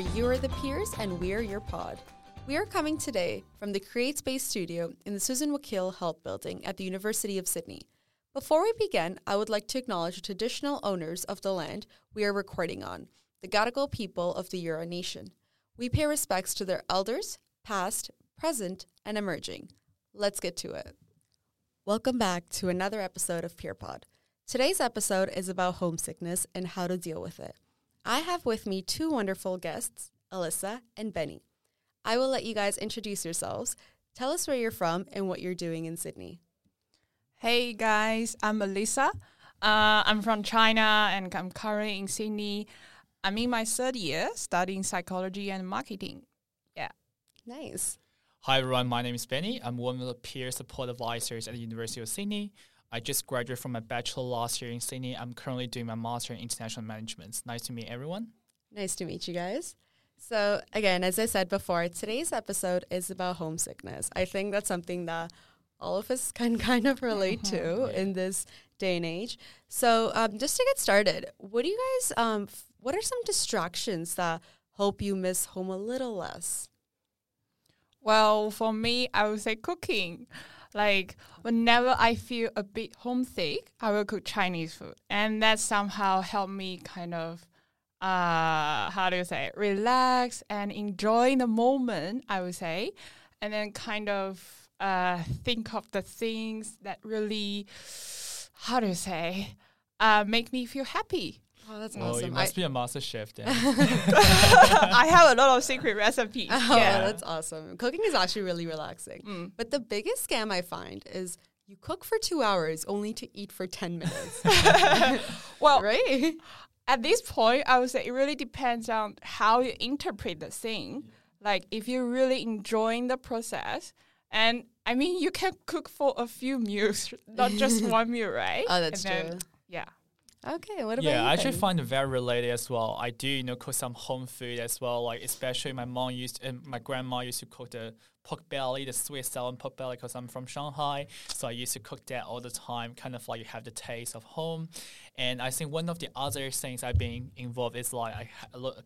where you are the peers and we are your pod. We are coming today from the Create Space studio in the Susan Wakil Health Building at the University of Sydney. Before we begin, I would like to acknowledge the traditional owners of the land we are recording on, the Gadigal people of the Eora Nation. We pay respects to their elders, past, present, and emerging. Let's get to it. Welcome back to another episode of PeerPod. Today's episode is about homesickness and how to deal with it. I have with me two wonderful guests, Alyssa and Benny. I will let you guys introduce yourselves. Tell us where you're from and what you're doing in Sydney. Hey guys, I'm Alyssa. Uh, I'm from China and I'm currently in Sydney. I'm in my third year studying psychology and marketing. Yeah. Nice. Hi everyone, my name is Benny. I'm one of the peer support advisors at the University of Sydney. I just graduated from my bachelor last year in Sydney. I'm currently doing my master in international management. Nice to meet everyone. Nice to meet you guys. So, again, as I said before, today's episode is about homesickness. I think that's something that all of us can kind of relate to Yeah. in this day and age. So, um, just to get started, what do you guys, um, f- what are some distractions that help you miss home a little less? Well, for me, I would say cooking. Like whenever I feel a bit homesick, I will cook Chinese food, and that somehow helped me kind of, uh, how do you say, it? relax and enjoy the moment. I would say, and then kind of uh, think of the things that really, how do you say, uh, make me feel happy. Oh, that's awesome! you must I- be a master chef then. I have a lot of secret recipes. Oh, yeah. that's awesome. Cooking is actually really relaxing. Mm. But the biggest scam I find is you cook for two hours only to eat for 10 minutes. Well, right? at this point, I would say it really depends on how you interpret the thing. Like if you're really enjoying the process, and I mean, you can cook for a few meals, not just one meal, right? Oh, that's And then- true. Yeah. Okay, what about yeah, you? I actually find it very related as well. I do, you know, cook some home food as well. Like especially my mom used and my grandma used to cook the pork belly, the sweet sour pork belly, because I'm from Shanghai. So I used to cook that all the time, kind of like you have the taste of home. And I think one of the other things I've been involved is like I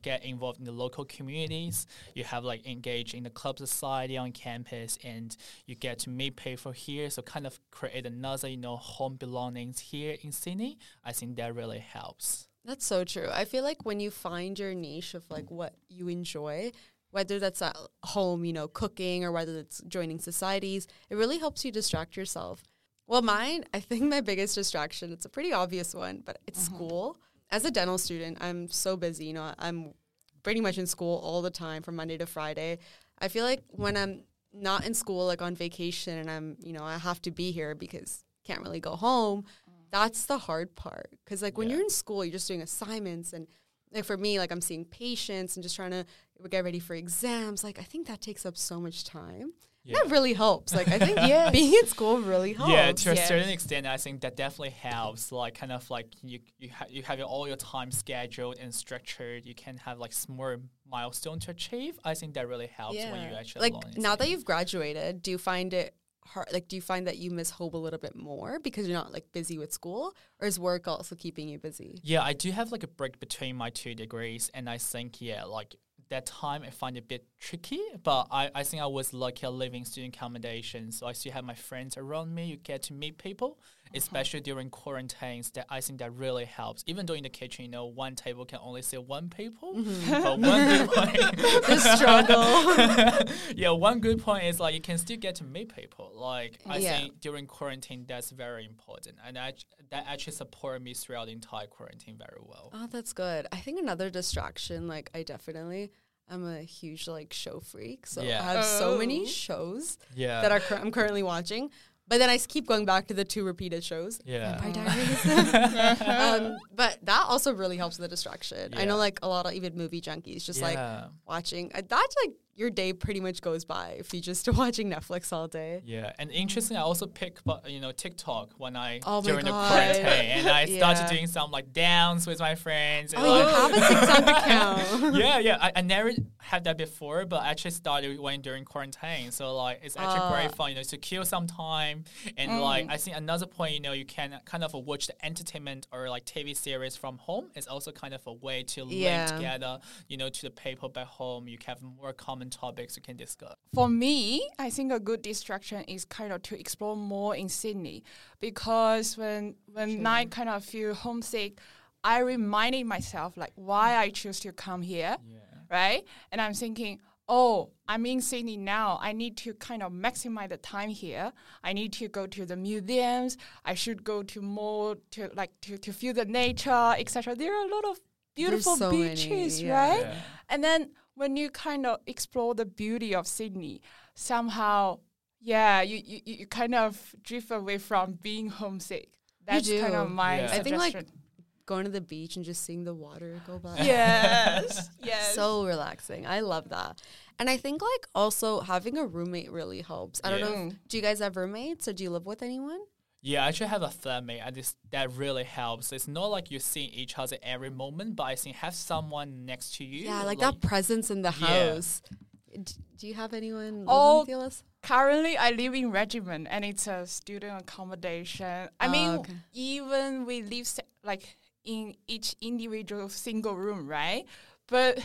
get involved in the local communities. You have like engaged in the club society on campus, and you get to meet people here. So kind of create another, you know, home belongings here in Sydney. I think that really helps. That's so true. I feel like when you find your niche of like what you enjoy, whether that's at home, you know, cooking or whether it's joining societies, it really helps you distract yourself. Well, mine, I think my biggest distraction, it's a pretty obvious one, but it's mm-hmm. school. As a dental student, I'm so busy, you know, I'm pretty much in school all the time from Monday to Friday. I feel like when I'm not in school, like on vacation, and I'm, you know, I have to be here because can't really go home. Mm. That's the hard part. Because like when Yeah. you're in school, you're just doing assignments, and like for me, like I'm seeing patients and just trying to get ready for exams. Like I think that takes up so much time. That really helps. Like I think Yes. being in school really helps. Yeah, to a yes. certain extent, I think that definitely helps. Like, kind of like you you, ha- you have your- all your time scheduled and structured. You can have like small milestone to achieve. I think that really helps when you actually like now that you've graduated, do you find it hard? Like, do you find that you miss home a little bit more because you're not like busy with school, or is work also keeping you busy? Yeah, I do have like a break between my two degrees, and I think yeah, like that time I find it a bit tricky. But I, I think I was lucky living student accommodation, so I still have my friends around me. You get to meet people, especially during quarantines. That I think that really helps. Even though in the kitchen, you know, one table can only sit one people, mm-hmm. but one good point, struggle. yeah, one good point is like you can still get to meet people. Like I Yeah. think during quarantine, that's very important, and I, that actually supported me throughout the entire quarantine very well. oh, that's good. I think another distraction, like I definitely, I'm a huge like show freak, so Yeah. I have so many Oh. shows Yeah, that are cur- I'm currently watching. But then I keep going back to the two repeated shows. yeah. Vampire Diaries. um, but that also really helps with the distraction. I know like a lot of even movie junkies just like watching. Uh, that's like your day pretty much goes by if you just watching Netflix all day. Yeah, and interesting. I also pick, but you know, TikTok when I Oh during the quarantine, and I started Yeah. doing some like dance with my friends. Oh, you have a TikTok account. yeah, yeah. I, I never had that before, but I actually started when during quarantine. So like, it's actually Ah. very fun, you know, to kill some time. And Mm. like, I think another point, you know, you can kind of watch the entertainment or like TV series from home. It's also kind of a way to Yeah. link together, you know, to the people back home. You have more common topics you can discuss. For me, I think a good distraction is kind of to explore more in Sydney because when when I kind of feel homesick, I reminded myself like why I choose to come here, Yeah. right? And I'm thinking, oh, I'm in Sydney now. I need to kind of maximize the time here. I need to go to the museums. I should go to more to like to, to feel the nature, etc. There are a lot of beautiful so many, beaches, yeah. right? Yeah. And then when you kind of explore the beauty of Sydney, somehow, yeah, you, you, you you kind of drift away from being homesick. That's kind of do. my Yeah. I think, like. Going to the beach and just seeing the water go by. yes, yes. So relaxing. I love that. And I think like also having a roommate really helps. I don't know. If, do you guys have roommates or do you live with anyone? Yeah, I actually have a flatmate, and this that really helps. It's not like you're seeing each other every moment, but I think have someone next to you. Yeah, like, that presence in the Yeah. house. D- do you have anyone Oh, with? Currently, I live in Regiment, and it's a student accommodation. I Oh, mean, okay. even we live se- like in each individual single room, right? But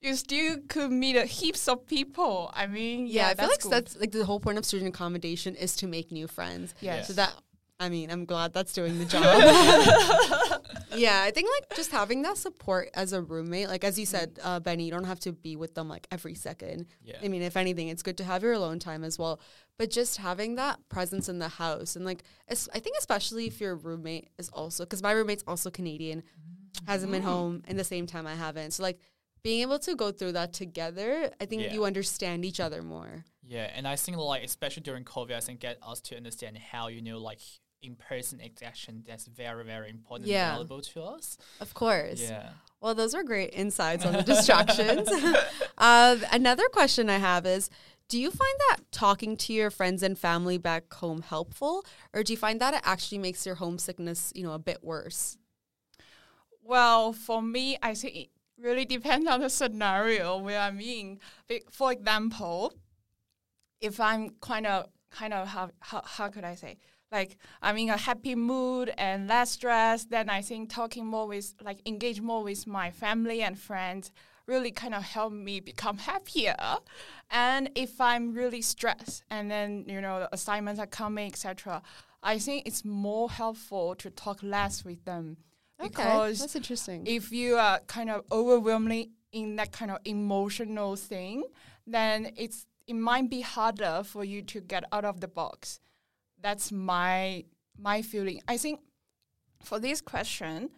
you still could meet a heaps of people. I mean, Yeah, yeah, I feel like good. that's like the whole point of student accommodation is to make new friends. Yes. So that I mean, I'm glad that's doing the job. yeah, I think like just having that support as a roommate, like as you said, uh, Benny, you don't have to be with them like every second. Yeah. I mean, if anything, it's good to have your alone time as well. But just having that presence in the house and like, es- I think especially if your roommate is also, because my roommate's also Canadian, hasn't been home in the same time I haven't. So like being able to go through that together, I think Yeah. you understand each other more. Yeah, and I think like especially during COVID, I think get us to understand how you know like in person interaction that's very very important Yeah. and valuable to us. Of course. Yeah. Well, those are great insights on the distractions. uh, another question I have is Do you find that talking to your friends and family back home helpful, or do you find that it actually makes your homesickness, you know, a bit worse? Well, for me, I think it really depends on the scenario where I'm in. For example, if I'm kind of kind of how, how how could I say like I'm in a happy mood and less stress, then I think talking more with like engage more with my family and friends really kind of help me become happier. And if I'm really stressed and then you know the assignments are coming, etc., I think it's more helpful to talk less with them because that's interesting. if you are kind of overwhelmingly in that kind of emotional thing, then it's it might be harder for you to get out of the box. That's my my feeling. I think for this question,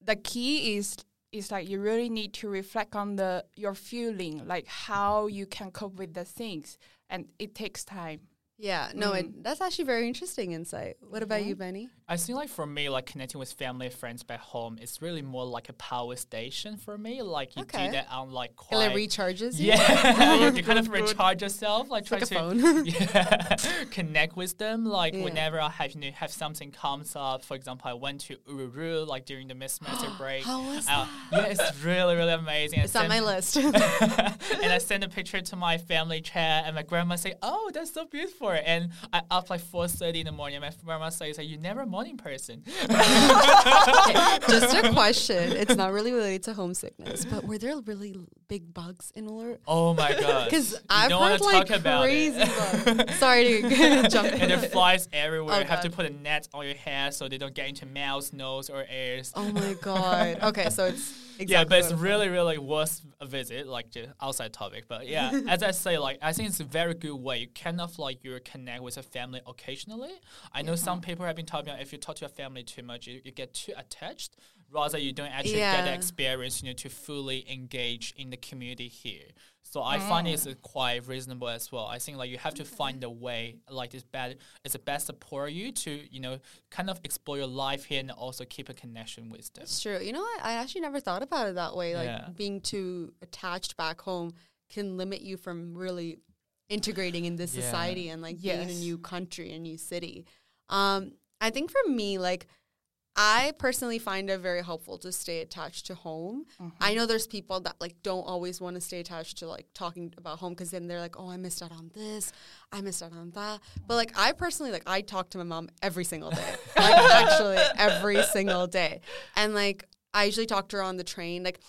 the key is is like you really need to reflect on the your feeling, like how you can cope with the things, and it takes time. yeah, no, it, mm. that's actually very interesting insight. What about you, Benny? I think like for me, like connecting with family and friends back home, it's really more like a power station for me. Like you Okay. do that on like It quite like recharges you? Yeah, you kind of recharge yourself, like try like a to phone. yeah, connect with them. Like Yeah. whenever I have you know have something comes up. For example, I went to Uluru like during the mid semester break. How was Uh, yeah, it's really really amazing. I It's on sent- my list. and I sent a picture to my family chat, and my grandma say, "Oh, that's so beautiful." And I up like four thirty in the morning. And my grandma says, "You're never a morning person." Just a question. It's not really related to homesickness, but were there really big bugs in Uluru? Oh my god! Because I've don't heard like talk about crazy it. bugs. Sorry to jump in. and there are flies everywhere. Oh, you have to put a net on your hair so they don't get into mouth, nose, or ears. Oh my god. Okay, so it's exactly yeah, but it's really, really worth a visit, like just outside topic. But yeah, as I say, like I think it's a very good way. You kind of like you connect with a family occasionally. I know some people have been talking about if you talk to your family too much, you, you get too attached. Rather, you don't actually get the experience, you know, to fully engage in the community here. So I find it's uh, quite reasonable as well. I think like you have to find a way, like it's bad, it's the best support you to, you know, kind of explore your life here and also keep a connection with them. It's true. You know what? I actually never thought about it that way. Like Yeah. being too attached back home can limit you from really integrating in this Yeah. society and like being in a new country, a new city. Um, I think for me, like I personally find it very helpful to stay attached to home. I mm-hmm. know there's people that like don't always want to stay attached to like talking about home because then they're like, oh, I missed out on this, I missed out on that. But like I personally like I talk to my mom every single day, like actually every single day, and like I usually talk to her on the train, like.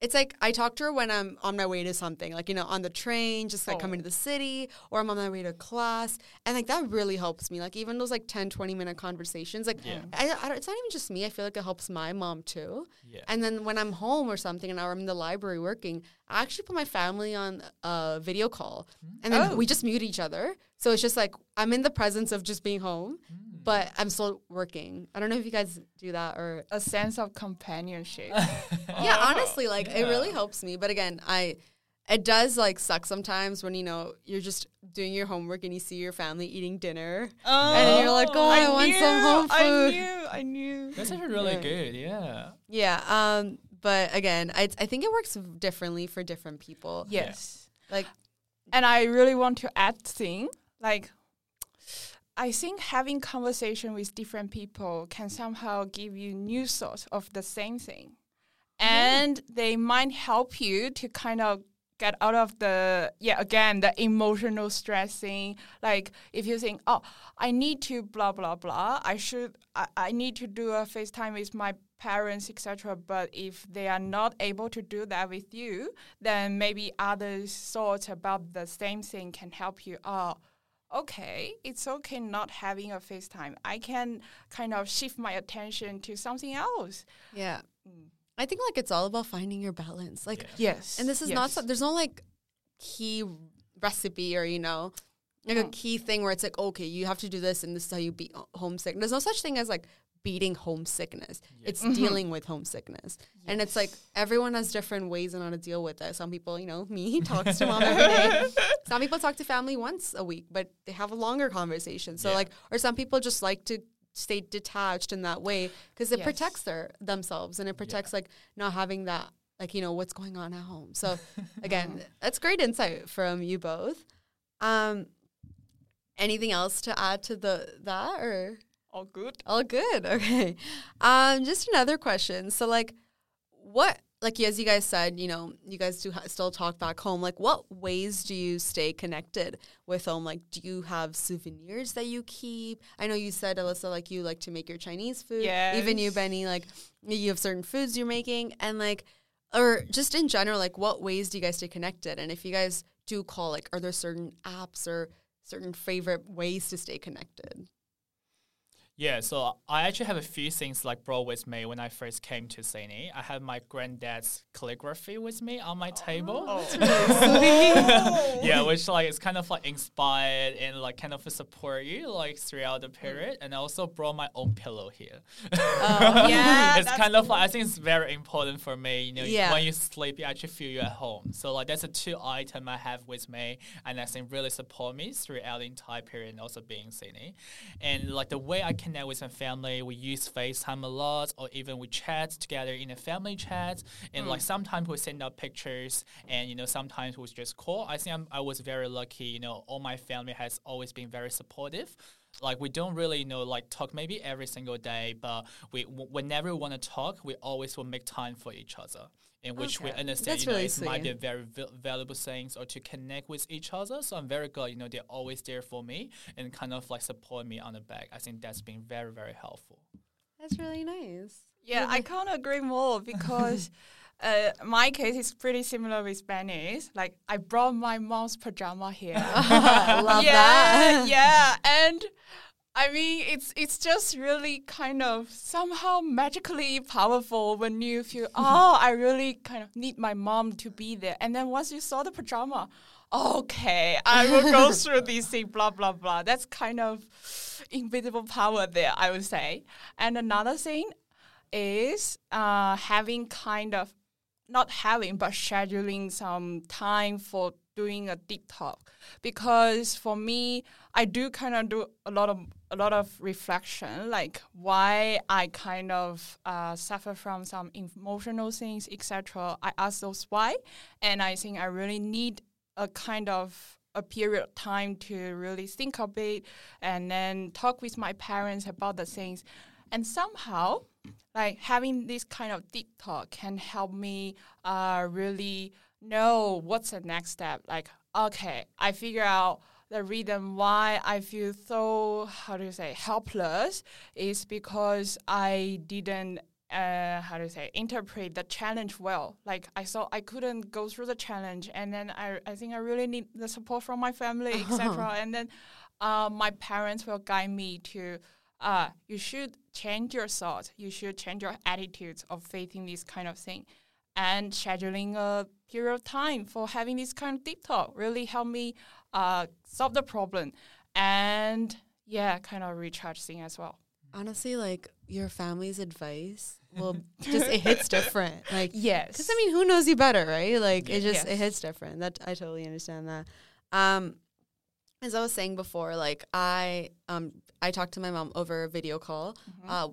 It's like I talk to her when I'm on my way to something, like, you know, on the train, just like Oh. coming to oh. the city, or I'm on my way to class. And like that really helps me. Like, even those like 10, 20 minute conversations, like, Yeah. I, I don't, it's not even just me. I feel like it helps my mom too. Yeah. And then when I'm home or something and I'm in the library working, I actually put my family on a video call. And then Oh. we just mute each other. So it's just like I'm in the presence of just being home, Mm. but I'm still working. I don't know if you guys do that or. A sense of companionship. Yeah, honestly, like it really helps me. But again, I. It does like suck sometimes when you know you're just doing your homework and you see your family eating dinner and you're like, oh, I, want some home I food. knew, I knew. That's actually really Yeah. good. Yeah. Yeah. Um. But again, I I think it works differently for different people. Yes. Like And I really want to add thing like I think having conversation with different people can somehow give you new thoughts of the same thing. And they might help you to kind of get out of the yeah again the emotional stressing. Like if you think oh i need to blah blah blah. I should i, I need to do a facetime with my parents etc but if they are not able to do that with you then maybe other thoughts about the same thing can help you oh okay it's okay not having a facetime i can kind of shift my attention to something else yeah, I think like it's all about finding your balance. Like, Yeah. yes and this is not so, there's no like key recipe or you know like a Mm. key thing where it's like okay you have to do this and this is how you beat homesick. There's no such thing as like beating homesickness. Yeah. It's dealing with homesickness. And it's like everyone has different ways on how to deal with it. Some people, you know, me talks to mom every day. Some people talk to family once a week, but they have a longer conversation. So Yeah. like, or some people just like to stay detached in that way because it Yes. protects their themselves and it protects like not having that like you know what's going on at home. So again, that's great insight from you both. Um, anything else to add to the that or? All good All good. Okay. Um, just another question. So, like, what, like, as you guys said, you know, you guys do ha- still talk back home. Like, what ways do you stay connected with home? Like, do you have souvenirs that you keep? I know you said, Alyssa, like, you like to make your Chinese food. Yeah. Even you, Benny, like, you have certain foods you're making. And, like, or just in general, like, what ways do you guys stay connected? And if you guys do call, like, are there certain apps or certain favorite ways to stay connected? Yeah, so I actually have a few things like brought with me when I first came to Sydney. I have my granddad's calligraphy with me on my table. Oh. yeah, which like is kind of like inspired and like kind of support you like throughout the mm. period. And I also brought my own pillow here. Oh, yeah it's that's kind of like, I think it's very important for me. You know, Yeah. when you sleep, you actually feel you're at home. So like that's a two item I have with me, and I think really support me throughout the entire period, and also being in Sydney. And like the way I connect with my family, we use FaceTime a lot, or even we chat together in a family chat. And like hmm. sometimes we send out pictures, and you know sometimes we just call. I think I'm, I was very lucky. You know, all my family has always been very supportive like we don't really you know like talk maybe every single day but we w- whenever we want to talk we always will make time for each other in which we understand That's you know really it might be very val- valuable things or to connect with each other so i'm very glad you know they're always there for me and kind of like support me on the back i think that's been very very helpful That's really nice. Yeah, I can't agree more because uh, my case is pretty similar with Benny's. Like, I brought my mom's pajama here. Love yeah, that. yeah, and I mean, it's it's just really kind of somehow magically powerful when you feel, oh, I really kind of need my mom to be there. And then once you saw the pajama, okay, I will go through these things, blah blah blah. That's kind of invisible power there, I would say. And another thing is uh, having kind of not having but scheduling some time for doing a deep talk because for me i do kind of do a lot of a lot of reflection like why i kind of uh, suffer from some emotional things etc i ask those why and i think i really need a kind of a period of time to really think of it and then talk with my parents about the things. And somehow, like having this kind of deep talk can help me uh, really know what's the next step. Like, okay, I figure out the reason why I feel so how do you say helpless is because I didn't uh, how do you say interpret the challenge well. Like I thought I couldn't go through the challenge, and then I I think I really need the support from my family, etc. And then uh, my parents will guide me to. Uh, you should change your thoughts. You should change your attitudes of facing this kind of thing, and scheduling a period of time for having this kind of deep talk really helped me uh, solve the problem, and yeah, kind of recharge thing as well. Honestly, like your family's advice will just it hits different. Like Yes, because I mean, who knows you better, right? Like it just it hits different. That I totally understand that. Um, as I was saying before, like I um I talked to my mom over a video call. Mm-hmm. Uh,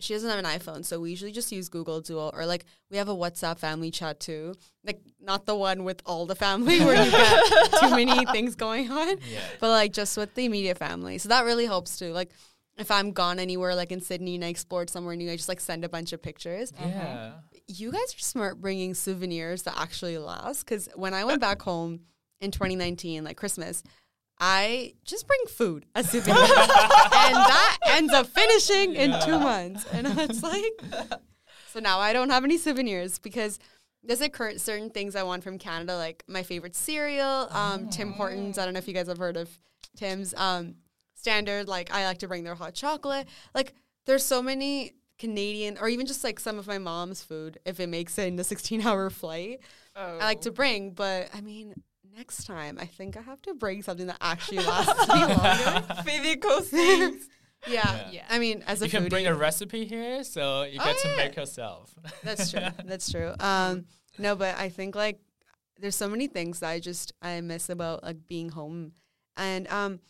she doesn't have an iPhone, so we usually just use Google Duo or like we have a WhatsApp family chat too. Like not the one with all the family where you get too many things going on Yeah. but like just with the immediate family. So that really helps too. Like if I'm gone anywhere, like in Sydney, and I explored somewhere new, I just like send a bunch of pictures. Yeah. Uh-huh. You guys are smart bringing souvenirs that actually last. Because when I went back home in 2019, like Christmas, I just bring food as souvenirs, and that ends up finishing in two months. And it's like, so now I don't have any souvenirs because there's like current certain things I want from Canada, like my favorite cereal, um, Tim Hortons. I don't know if you guys have heard of Tim's. Um, standard, like I like to bring their hot chocolate. Like there's so many Canadian, or even just like some of my mom's food, if it makes it in the 16 hour flight, Oh. I like to bring. But I mean, next time I think I have to bring something that actually lasts me longer. physical things. Yeah. Yeah. I mean, as a You can foodie, bring a recipe here, so you Oh, get to make yourself. That's true. That's true. Um, no, but I think like there's so many things that I just I miss about like being home, and um,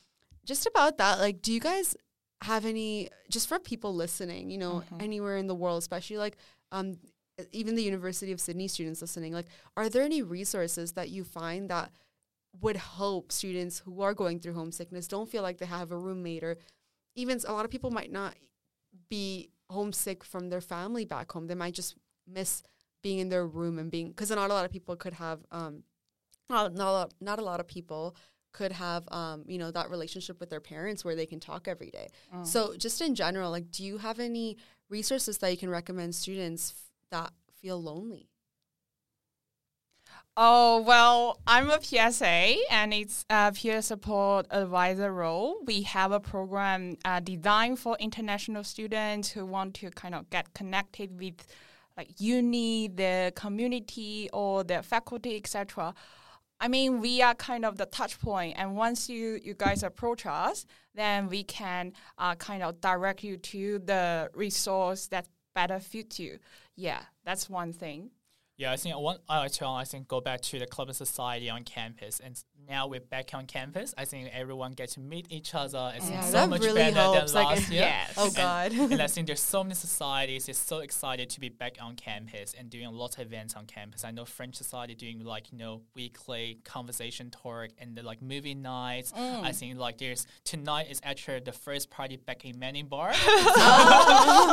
just about that. Like, do you guys have any just for people listening? You know, anywhere in the world, especially like um, even the University of Sydney students listening. Like, are there any resources that you find that would help students who are going through homesickness don't feel like they have a roommate or even a lot of people might not be homesick from their family back home. They might just miss being in their room and being because not a lot of people could have um not not a lot, not a lot of people could have um you know that relationship with their parents where they can talk every day. So just in general, like do you have any resources that you can recommend students that feel lonely? Oh, well, I'm a PSA and it's a peer support advisor role. We have a program uh, designed for international students who want to kind of get connected with like uni, the community or the faculty, etc. I mean, we are kind of the touch point, and once you you guys approach us, then we can uh, kind of direct you to the resource that better fits you. Yeah, that's one thing. Yeah, I think one I to I think go back to the club and society on campus, and now we're back on campus. I think everyone get to meet each other. It's Yeah, so much really better helps, than like, last year. yes. Oh God. and I think there's so many societies is so excited to be back on campus and doing a lot of events on campus. I know French society doing like you know weekly conversation talk and the like movie nights. Mm. I think like there's tonight is actually the first party back in Manning Bar.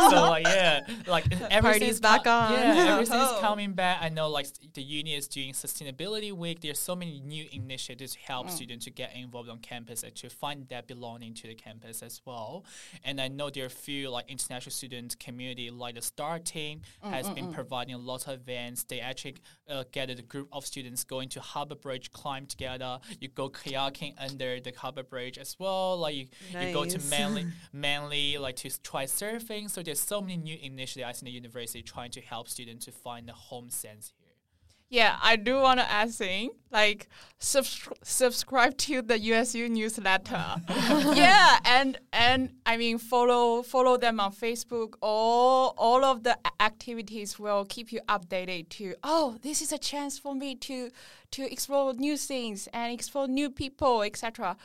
So like yeah, like everything's back on. Yeah, everything's Oh. coming back. I know like the uni is doing sustainability week. There's so many new initiatives to help mm. students to get involved on campus and to find that belonging to the campus as well. And I know there are a few like international student community like the Star team mm, has mm, been providing a lot of events. They actually uh, gathered a group of students going to Harbour Bridge, climb together. You go kayaking under the Harbour Bridge as well. Like you, you go to Nice. Manly, Manly like to try surfing. So there's so many new initiatives in the university trying to help students to find the home sense here. Yeah, I do want to add thing like subs- subscribe to the USU newsletter. yeah, and and I mean follow follow them on Facebook. All all of the activities will keep you updated. To oh, this is a chance for me to to explore new things and explore new people, etc.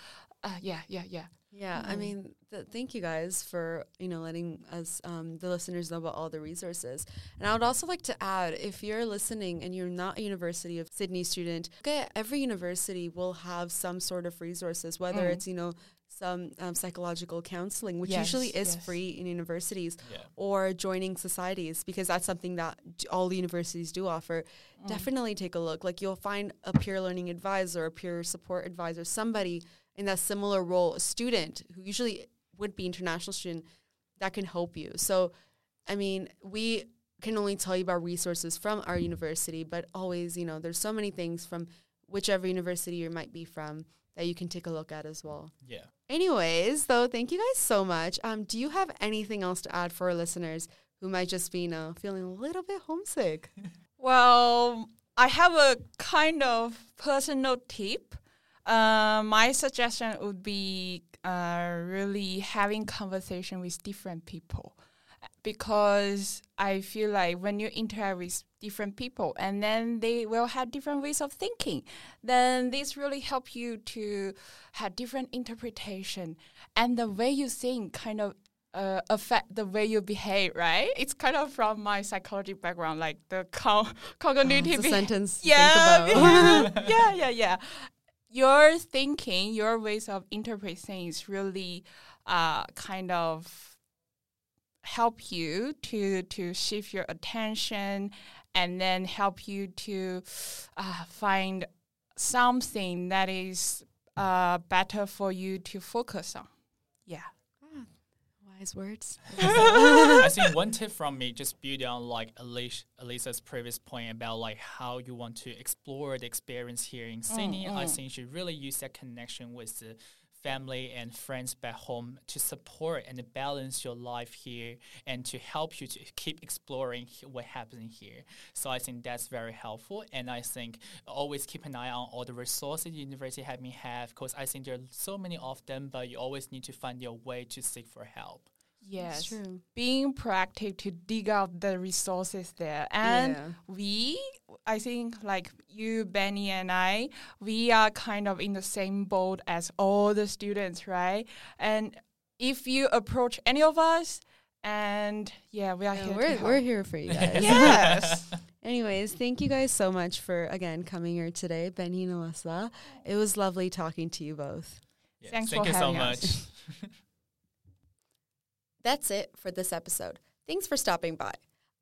Uh, yeah, yeah, yeah. Yeah, I Mhm. mean, th- thank you guys for you know letting us um, the listeners know about all the resources. And I would also like to add, if you're listening and you're not a University of Sydney student, okay, every university will have some sort of resources, whether Mm. it's you know some um, psychological counseling, which usually is yes. free in universities, Yeah. or joining societies because that's something that all the universities do offer. Mm. Definitely take a look. Like you'll find a peer learning advisor, a peer support advisor, somebody in that similar role, a student who usually would be international student that can help you. So, I mean, we can only tell you about resources from our university, but always, you know, there's so many things from whichever university you might be from that you can take a look at as well. Yeah. Anyways, though, thank you guys so much. Um, do you have anything else to add for our listeners who might just be, you know, feeling a little bit homesick? Well, I have a kind of personal tip. Uh, my suggestion would be uh, really having conversation with different people because I feel like when you interact with different people and then they will have different ways of thinking, then this really help you to have different interpretation and the way you think kind of uh, affect the way you behave, right? It's kind of from my psychology background, like the co- cognitive Oh, it's a beha- sentence yeah, yeah, yeah, yeah, yeah. Your thinking, your ways of interpreting things really uh, kind of help you to to shift your attention and then help you to uh, find something that is uh, better for you to focus on. Yeah. Words. I think one tip from me, just building on like Alicia, Elisa's previous point about like how you want to explore the experience here in Sydney. I mm. think you should really use that connection with the family and friends back home to support and balance your life here and to help you to keep exploring what happens here. So I think that's very helpful. And I think always keep an eye on all the resources the university have me have because I think there are so many of them, but you always need to find your way to seek for help. That's Yes. true. Being proactive to dig out the resources there. And Yeah. we, I think, like you, Benny, and I, we are kind of in the same boat as all the students, right? And if you approach any of us, and yeah, we are Yeah, here. we're, to we're here for you guys. yes. Anyways, thank you guys so much for again coming here today, Benny and Alyssa. It was lovely talking to you both. Yeah, Thanks Thank for you so having much. That's it for this episode. Thanks for stopping by.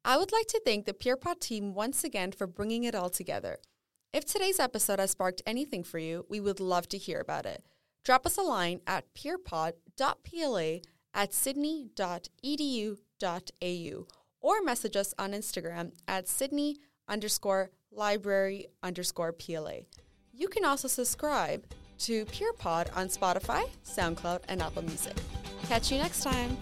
I would like to thank the PeerPod team once again for bringing it all together. If today's episode has sparked anything for you, we would love to hear about it. Drop us a line at peerpod.pla at sydney.edu.au or message us on Instagram at sydney underscore library underscore PLA. You can also subscribe to PeerPod on Spotify, SoundCloud, and Apple Music. Catch you next time.